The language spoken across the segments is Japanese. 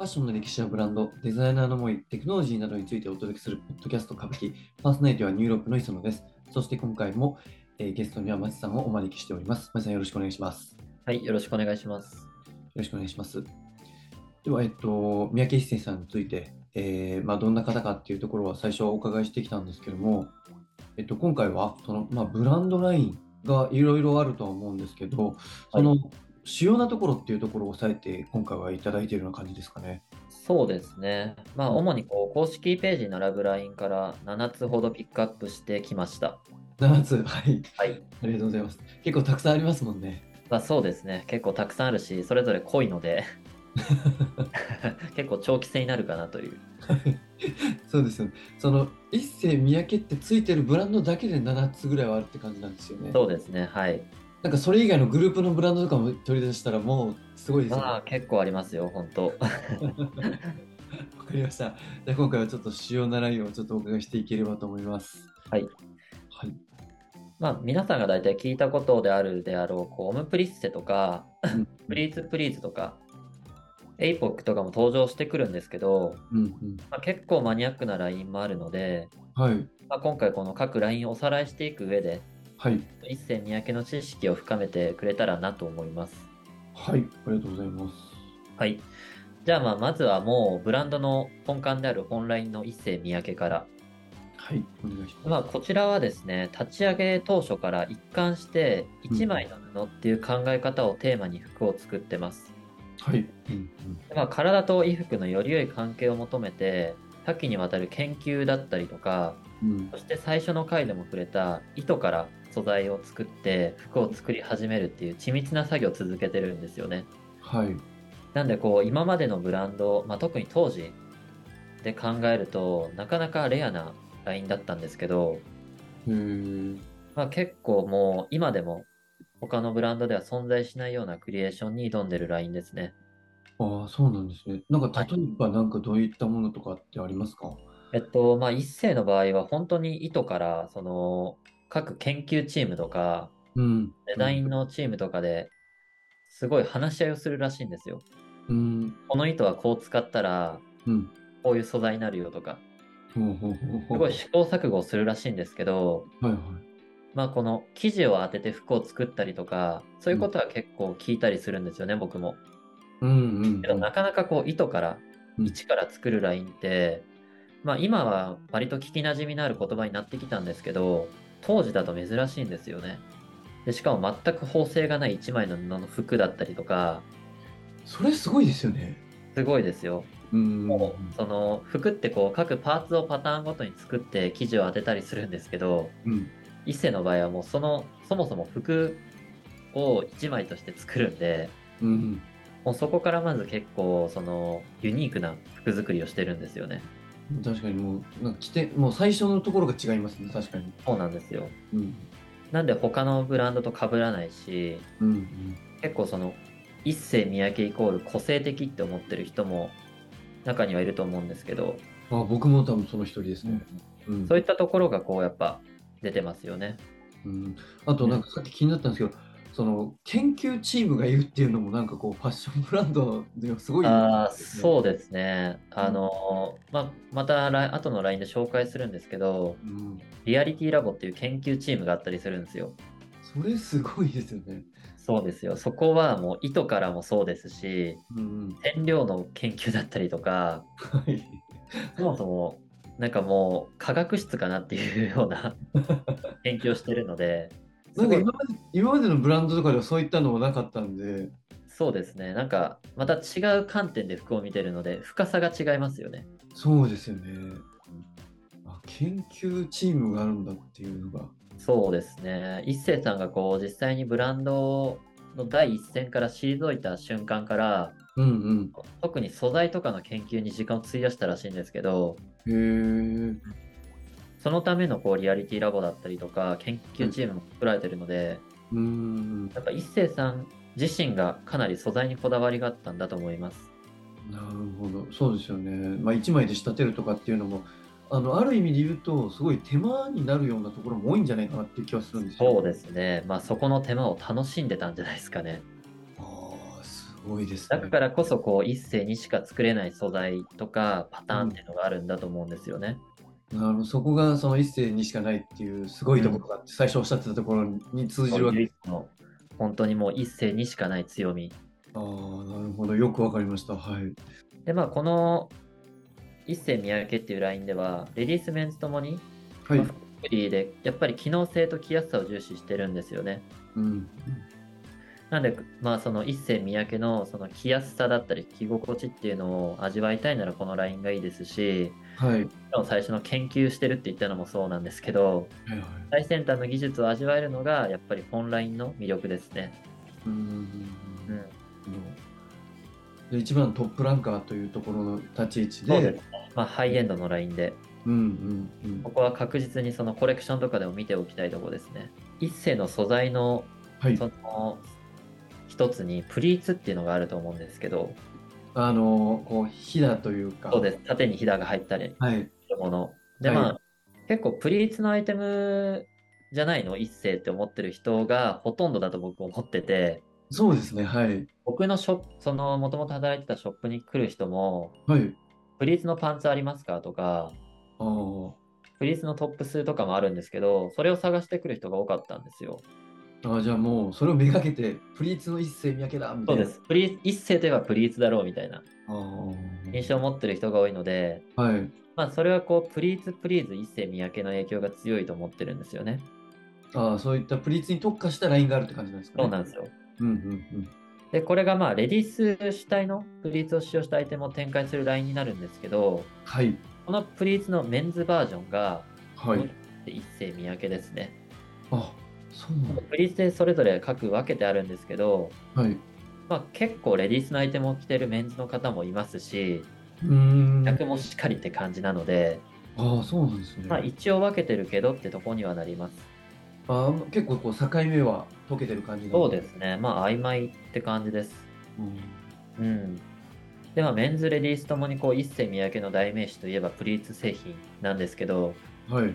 ファッションの歴史やブランド、デザイナーの思い、テクノロジーなどについてお届けするポッドキャスト歌舞伎、パーソナリティはニューロープの磯野です。そして今回も、えーゲストには松さんをお招きしております。松さんよろしくお願いします。よはい、よろしくお願いします。ろしくお願いします。では、えっと、三宅一生さんについて、えーまあ、どんな方かっていうところは最初はお伺いしてきたんですけども、えっと、今回はその、まあ、ブランドラインがいろいろあるとは思うんですけど、その主要なところっていうところを押さえて今回はいただいているような感じですかね。そうですね。まあ、うん主にこう公式ページに並ぶ LINE から7つほどピックアップしてきました。7つ、はい。はい。ありがとうございます。結構たくさんありますもんね。まあ、そうですね。結構たくさんあるし、それぞれ濃いので、結構長期戦になるかなという。そうですよね。その一世三宅ってついてるブランドだけで7つぐらいはあるって感じなんですよね。そうですね。はい。なんかそれ以外のグループのブランドとかも取り出したらもうすごいですよね。まあ、結構ありますよ、本当わかりました。じゃあ今回はちょっと主要なラインをちょっとお伺いしていければと思います。はい。はい。まあ、皆さんが大体聞いたことであるであろう、こう HOMME PLISSÉ とか、うん PLEATS PLEASE とか、 A-POC とかも登場してくるんですけど、うんうん。まあ、結構マニアックなラインもあるので、はい。まあ、今回この各ラインをおさらいしていく上で、はい。一世三宅の知識を深めてくれたらなと思います。はい。ありがとうございます。はい。じゃあまあまずはもうブランドの根幹である本ラインの一世三宅から。はい。お願いします。まあこちらはですね、立ち上げ当初から一貫して一枚の布っていう考え方をテーマに服を作ってます。はい。うんでまあ体と衣服のより良い関係を求めて、多岐にわたる研究だったりとか、うん。うんそして最初の回でも触れた糸から素材を作って服を作り始めるっていう緻密な作業を続けてるんですよね。はい。なんでこう今までのブランド、まあ、特に当時で考えるとなかなかレアなラインだったんですけど、へーまあ、結構もう今でも他のブランドでは存在しないようなクリエーションに挑んでるラインですね。ああ、そうなんですね。なんか例えばなんかどういったものとかってありますか？えっとまあ一世の場合は本当に糸からその各研究チームとかうん。デザインのチームとかですごい話し合いをするらしいんですよ。うん。この糸はこう使ったらうん。こういう素材になるよとか、すごい試行錯誤をするらしいんですけど、はいはい。まあこの生地を当てて服を作ったりとか、そういうことは結構聞いたりするんですよね、僕も。うんうんけどなかなかこう糸から、うん一から作るラインって、まあ今は割と聞き馴染みのある言葉になってきたんですけど、当時だと珍しいんですよね。でしかも全く縫製がない一枚の布の服だったりとか、それすごいですよね。すごいですよ。うん。もうその服ってこう各パーツをパターンごとに作って生地を当てたりするんですけど、うん。一世の場合はもうそのそもそも服を1枚として作るんでうん。もうそこからまず結構そのユニークな服作りをしてるんですよね確かにもう、なんか着て、もう最初のところが違いますね、確かに。そうなんですようん。なんで他のブランドと被らないしうんうん。結構その一世三宅イコール個性的って思ってる人も中にはいると思うんですけど、あ、僕も多分その一人ですね。うん。そういったところがこうやっぱ出てますよねうん、あと、なんかさっき気になったんですけど、その研究チームがいるっていうのも、なんかこう、ファッションブランドではすごい、ああ、う。そうですね。あのーまあ、また来後の LINE で紹介するんですけど、うん。リアリティラボっていう研究チームがあったりするんですよ。それすごいですよね。そうですよ。そこはもう糸からもそうですし、うん。染料の研究だったりとか、はい。そもそもなんかもう科学室かなっていうような 研究をしてるので、なんか今まで今までのブランドとかではそういったのもなかったんで、そうですね。なんかまた違う観点で服を見てるので、深さが違いますよね。そうですよね。あ研究チームがあるんだっていうのが。そうですね。一星さんがこう実際にブランドの第一線から退いた瞬間から、うん特に素材とかの研究に時間を費やしたらしいんですけど、うん。へえ。そのためのこうリアリティラボだったりとか、研究チームも作られてるので、うん。やっぱ一星さん自身がかなり素材にこだわりがあったんだと思います。なるほど。そうですよね。まあ、1枚で仕立てるとかっていうのも、あの、ある意味で言うと、すごい手間になるようなところも多いんじゃないかなっていう気はするんですよ。そうですね。まあそこの手間を楽しんでたんじゃないですかね。ああ、すごいですね。だからこそこう一世にしか作れない素材とかパターンっていうのがあるんだと思うんですよね。なるほどそこがその一世にしかないっていうすごいところがあって、最初おっしゃってたところに通じるわけ唯一の本当にもう一世にしかない強み。ああ、なるほど。よくわかりました。はい。でまあこの一世三宅っていうラインではレディースメンズともにはい。まあフリーでやっぱり機能性と着やすさを重視してるんですよね。うん。なんで、まあ、その一世三宅のその着やすさだったり着心地っていうのを味わいたいならこのラインがいいですし、はい。最初の研究してるって言ったのもそうなんですけど、はいはい。最先端の技術を味わえるのがやっぱり本ラインの魅力ですね。うん。うん、で一番トップランカーというところの立ち位置で。まあ、ハイエンドのラインで、うんうんうんここは確実にそのコレクションとかでも見ておきたいところですね。一世の素材のはい。その一つにプリーツっていうのがあると思うんですけど、あの、こう、ひだというか、そうです。縦にひだが入ったりはい。するもの。で、はいまあ、結構プリーツのアイテムじゃないの？一世って思ってる人がほとんどだと僕思ってて、そうですね。はい。僕のショップ、その、もともと働いてたショップに来る人も、はい。プリーツのパンツありますか？とか、ああ。プリーツのトップスとかもあるんですけど、それを探してくる人が多かったんですよ。ああ、じゃあもう、それをめがけて、プリーツの一世三宅だみたいうな。そです。プリ一世といえばプリーツだろうみたいなあ印象を持ってる人が多いので、あ。はい。まあ、それはこう、プリーツプリーズ一世三宅の影響が強いと思ってるんですよね。ああ、そういったプリーツに特化したラインがあるって感じなんですかね。そうなんですよ。うんうんで、これがまあ、レディース主体のプリーツを使用したアイテムを展開するラインになるんですけど、はい。このプリーツのメンズバージョンが、はい。一世三宅ですね。あ。プリーツでそれぞれ各分けてあるんですけど、はい。まあ、結構レディースのアイテムを着てるメンズの方もいますし、うーん。逆もしっかりって感じなので、ああ、そうなんですね。まあ、一応分けてるけどってとこにはなります。あー結構こう境目は解けてる感じそうですね。まあ、曖昧って感じです。うんうん。で、まあ、メンズ、レディースともにこう、一世三宅の代名詞といえばプリーツ製品なんですけど、はい。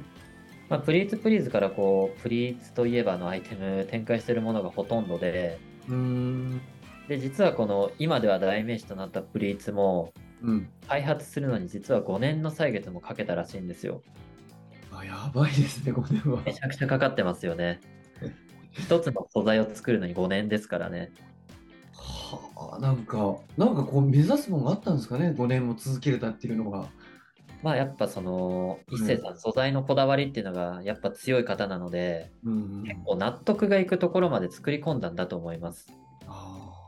まあ、プリーツプリーズからこう、プリーツといえばのアイテム展開してるものがほとんどで、うーん。で、実はこの今では代名詞となったプリーツも、うん。開発するのに実は5年の歳月もかけたらしいんですよ。あ、やばいですね、5年は。めちゃくちゃかかってますよね。一つの素材を作るのに5年ですからね。はあ、なんか、なんかこう目指すものがあったんですかね、5年も続けれたっていうのが。まあやっぱその、うん一星さん素材のこだわりっていうのがやっぱ強い方なので、うん。結構納得がいくところまで作り込んだんだと思います。あ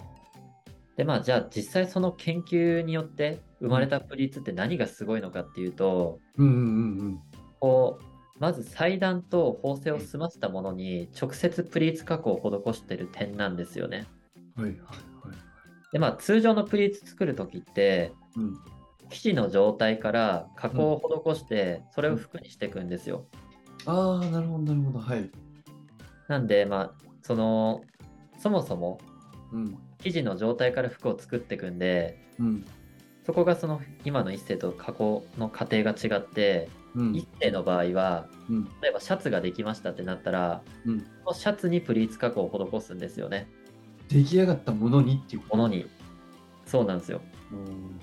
でまあじゃあ実際その研究によって生まれたプリーツって何がすごいのかっていうと、ーうんうんうんこう、まず裁断と縫製を済ませたものに直接プリーツ加工を施してる点なんですよね。うん。はいはいはい。でまあ通常のプリーツ作るときって、うん。生地の状態から加工を施して、それを服にしていくんですよ。ああ、なるほどなるほど。はい。なんで、まあ、その、そもそもうん。生地の状態から服を作っていくんで、うん。そこがその今の一世と加工の過程が違って、うん。一世の場合は、うん。例えばシャツができましたってなったら、うん。そのシャツにプリーツ加工を施すんですよね。出来上がったものにっていう。ものに。そうなんですよ。うん。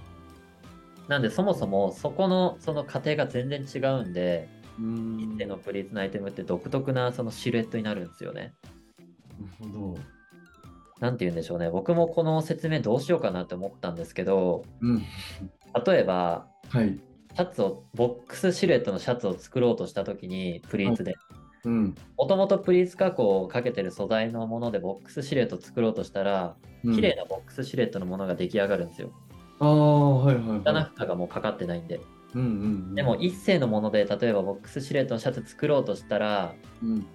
なんで、そもそもそこのその過程が全然違うんで、うん。一世のプリーツのアイテムって独特なそのシルエットになるんですよね。なるほど。なんて言うんでしょうね。僕もこの説明どうしようかなって思ったんですけど、うん。例えば、はい。シャツを、ボックスシルエットのシャツを作ろうとしたときに、プリーツで。うん。もともとプリーツ加工をかけてる素材のものでボックスシルエットを作ろうとしたら、うん綺麗なボックスシルエットのものが出来上がるんですよ。ああ、はいはいは。ない負荷がもうかかってないんで。うんうんうん。でも、一世のもので、例えばボックスシルエットのシャツ作ろうとしたら、うん。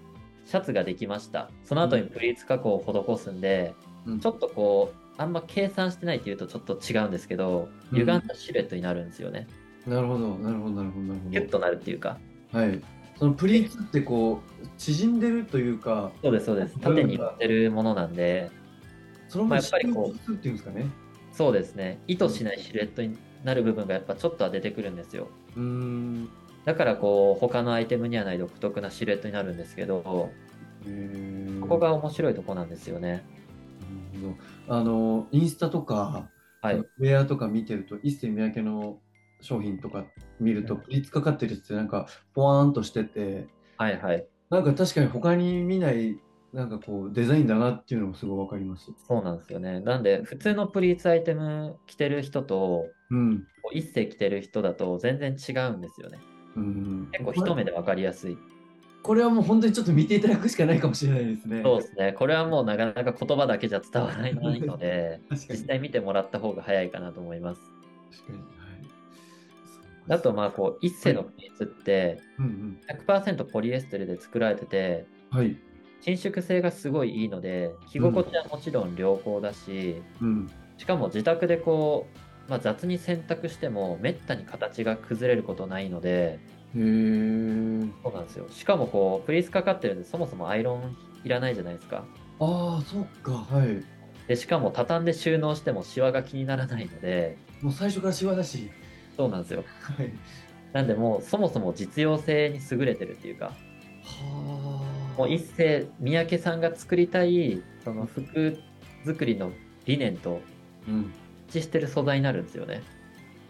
シャツができました。その後にプリーツ加工を施すんで、うんちょっとこう、あんま計算してないっていうとちょっと違うんですけど、うん歪んだシルエットになるんですよね。なるほど、なるほど、なるほど、なるほキュッとなるっていうか。ど。はい。そのプリーツってこう、縮んでるというか、そうです、そうです。縦に寄ってるものなんで、そのまままあやっぱりこうっていうんですかね。そうですね。意図しないシルエットになる部分がやっぱちょっとは出てくるんですよ。うーん。だからこう、他のアイテムにはない独特なシルエットになるんですけど、ここが面白いとこなんですよね。あの、インスタとか、はい。ウェアとか見てると、一世三宅の商品とか見ると、うんプリーツかかってるってなんか、ポワーンとしてて、はいはい。なんか確かに他に見ない、なんかこう、デザインだなっていうのもすごいわかります。そうなんですよね。なんで、普通のプリーツアイテム着てる人と、うん。一世着てる人だと全然違うんですよね。うん、結構一目で分かりやすい。これはもう本当にちょっと見ていただくしかないかもしれないですね。そうですね。これはもうなかなか言葉だけじゃ伝わらないので。実際見てもらった方が早いかなと思います。確かに。はい。あと、まあ、こう、一世のプリーツってうんうん。100%ポリエステルで作られてて、はい。伸縮性がすごいいいので、着心地はもちろん良好だし、うん。しかも自宅でこう、まあ、雑に洗濯してもめったに形が崩れることないので。そうなんですよ。しかもこう、プリーツかかってるんで、そもそもアイロンいらないじゃないですか。ああ、そっか。はい。で、しかも畳んで収納してもシワが気にならないので、もう最初からシワだし。そうなんですよ。はい。なんでもう、そもそも実用性に優れてるっていうか、はあ。もう一世、三宅さんが作りたい、その服作りの理念とうん。一致してる素材になるんですよね。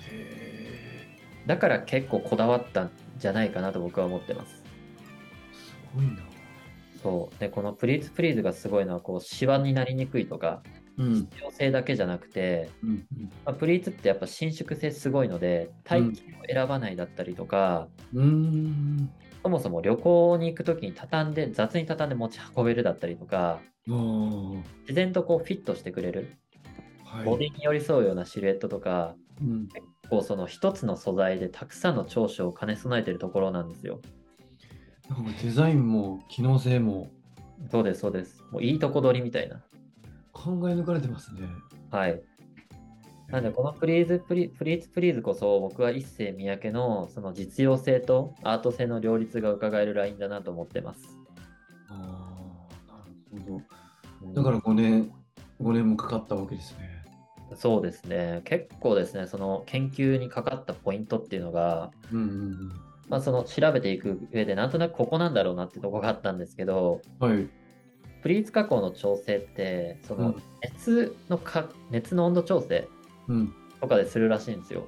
へだから結構こだわったんじゃないかなと僕は思ってます。え。すごいな。そう。で、このプリーツプリーズがすごいのは、こう、シワになりにくいとか、うん。実用性だけじゃなくて、うん。うんまあ、プリーツってやっぱ伸縮性すごいので、体型を選ばないだったりとか、うーん。そもそも旅行に行くときに畳んで、雑に畳んで持ち運べるだったりとか。自然とこうフィットしてくれる、はい。ボディに寄り添うようなシルエットとか、うん。こうその一つの素材でたくさんの長所を兼ね備えてるところなんですよ。なんかデザインも機能性もそうです、そうです。もういいとこ取りみたいな。考え抜かれてますね。はい。なんで、このプリーズプリ、プリーツプリーズこそ、僕は一世三宅のその実用性とアート性の両立が伺えるラインだなと思ってます。ああ、なるほうんど。だから5年、5年もかかったわけですね。そうですね。結構ですね、その研究にかかったポイントっていうのが、うんうんまあ、その調べていく上で、なんとなくここなんだろうなってとこがあったんですけど、うん。はい。プリーツ加工の調整って、そのうん熱のか、熱の温度調整うん。とかでするらしいんですよ。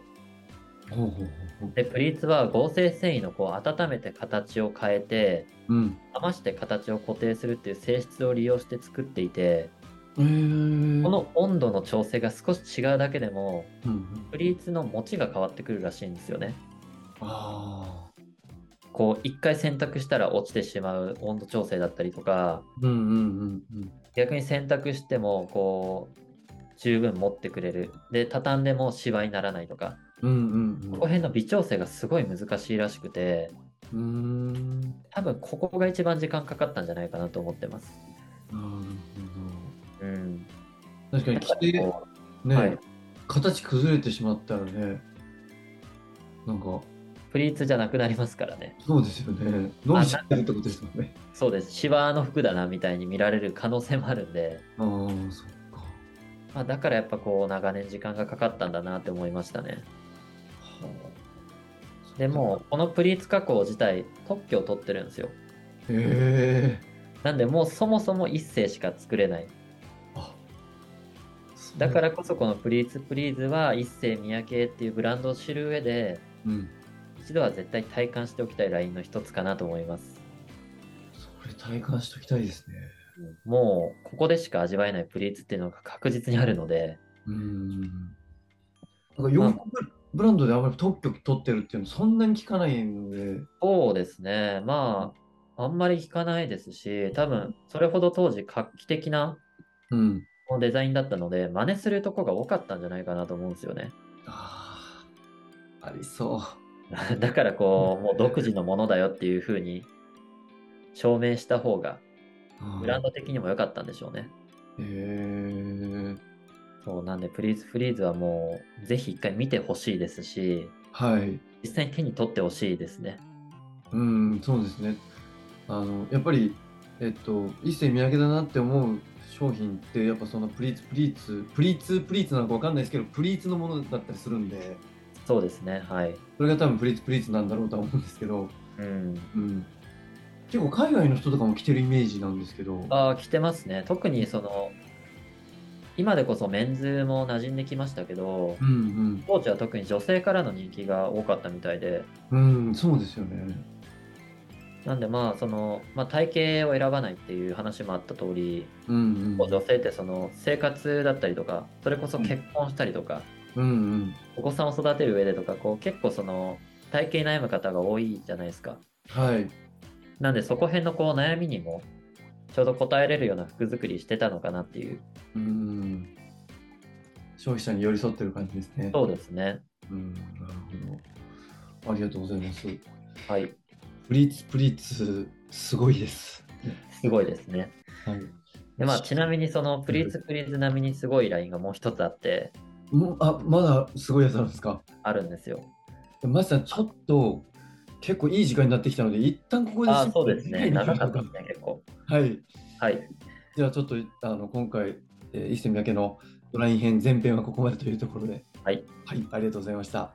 で、プリーツは合成繊維のこう温めて形を変えて、うん。余して形を固定するっていう性質を利用して作っていて、えー。この温度の調整が少し違うだけでも、うんうん。プリーツの持ちが変わってくるらしいんですよね。こう、一回洗濯したら落ちてしまう温度調整だったりとか、うんうんうんうん。逆に洗濯しても、こう、十分持ってくれる。で、畳んでもシワにならないとか、うんうんここ辺の微調整がすごい難しいらしくて、うん。多分ここが一番時間かかったんじゃないかなと思ってます。なるほうん。ど。確かに着て、こね、はい形崩れてしまったらね、なんか、うプリーツじゃなくなりますからね。そうですよね。伸びちゃってるってことですもんね。そうです。シワの服だなみたいに見られる可能性もあるんで、ああ、そっか。まあ、だからやっぱこう長年時間がかかったんだなって思いましたね。はあでもうこのプリーツ加工自体特許を取ってるんですよ。へえ。なんでもうそもそも一世しか作れない。だからこそこのプリーツプリーズは一世三宅っていうブランドを知る上でうん。一度は絶対体感しておきたいラインの一つかなと思います。それ体感しときたいですね。もうここでしか味わえないプリーツっていうのが確実にあるので、うーん。なんか洋服ブランドであまり特許取ってるっていうのそんなに聞かないので、そうですね。まあ、あんまり聞かないですし、多分それほど当時画期的なうん。デザインだったので、真似するとこが多かったんじゃないかなと思うんですよね。ああ、ありそ だからこう、もう独自のものだよっていう風に証明した方が、う。ブランド的にも良かったんでしょうね。へえ。そう、なんで、プリーズフリーズはもう、ぜひ一回見てほしいですし、はい。実際に手に取ってほしいですね。うん、そうですね。あの、やっぱり、えっと、一世三宅だなって思う商品って、やっぱそのプリーツ、プリーツ、プリーツ、プリーツなのかわかんないですけど、プリーツのものだったりするんで、そうですね、はい。それが多分プリーツ、プリーツなんだろうとは思うんですけど、うん。うん。結構海外の人とかも着てるイメージなんですけど、ああ、着てますね。特にその、今でこそメンズも馴染んできましたけど、うん当時は特に女性からの人気が多かったみたいで、うん。うん、そうですよね。なんでまあその、まあ、体型を選ばないっていう話もあった通り、うんうん。女性ってその生活だったりとか、それこそ結婚したりとか、うんうん。お子さんを育てる上でとか、こう結構その体型に悩む方が多いじゃないですか。はい。なんでそこ辺のこう悩みにもちょうど答えれるような服作りしてたのかなっていう。うん。消費者に寄り添ってる感じですね。そうですね。うん、なるほど。ありがとうございます。はい。プリッツプリッツ、すごいです。すごいですね。はい。でまあちなみにそのプリーツプリーズ並みにすごいラインがもう一つあって、もうあ、まだすごいやつなんですか？あるんですよ。マスさん、ちょっと結構いい時間になってきたので、一旦ここであそうですね。長かったですね、結構。はい。はい。じゃあちょっとあの今回、えー、伊勢三宅のドライン編前編はここまでというところで、はい。はい、ありがとうございました。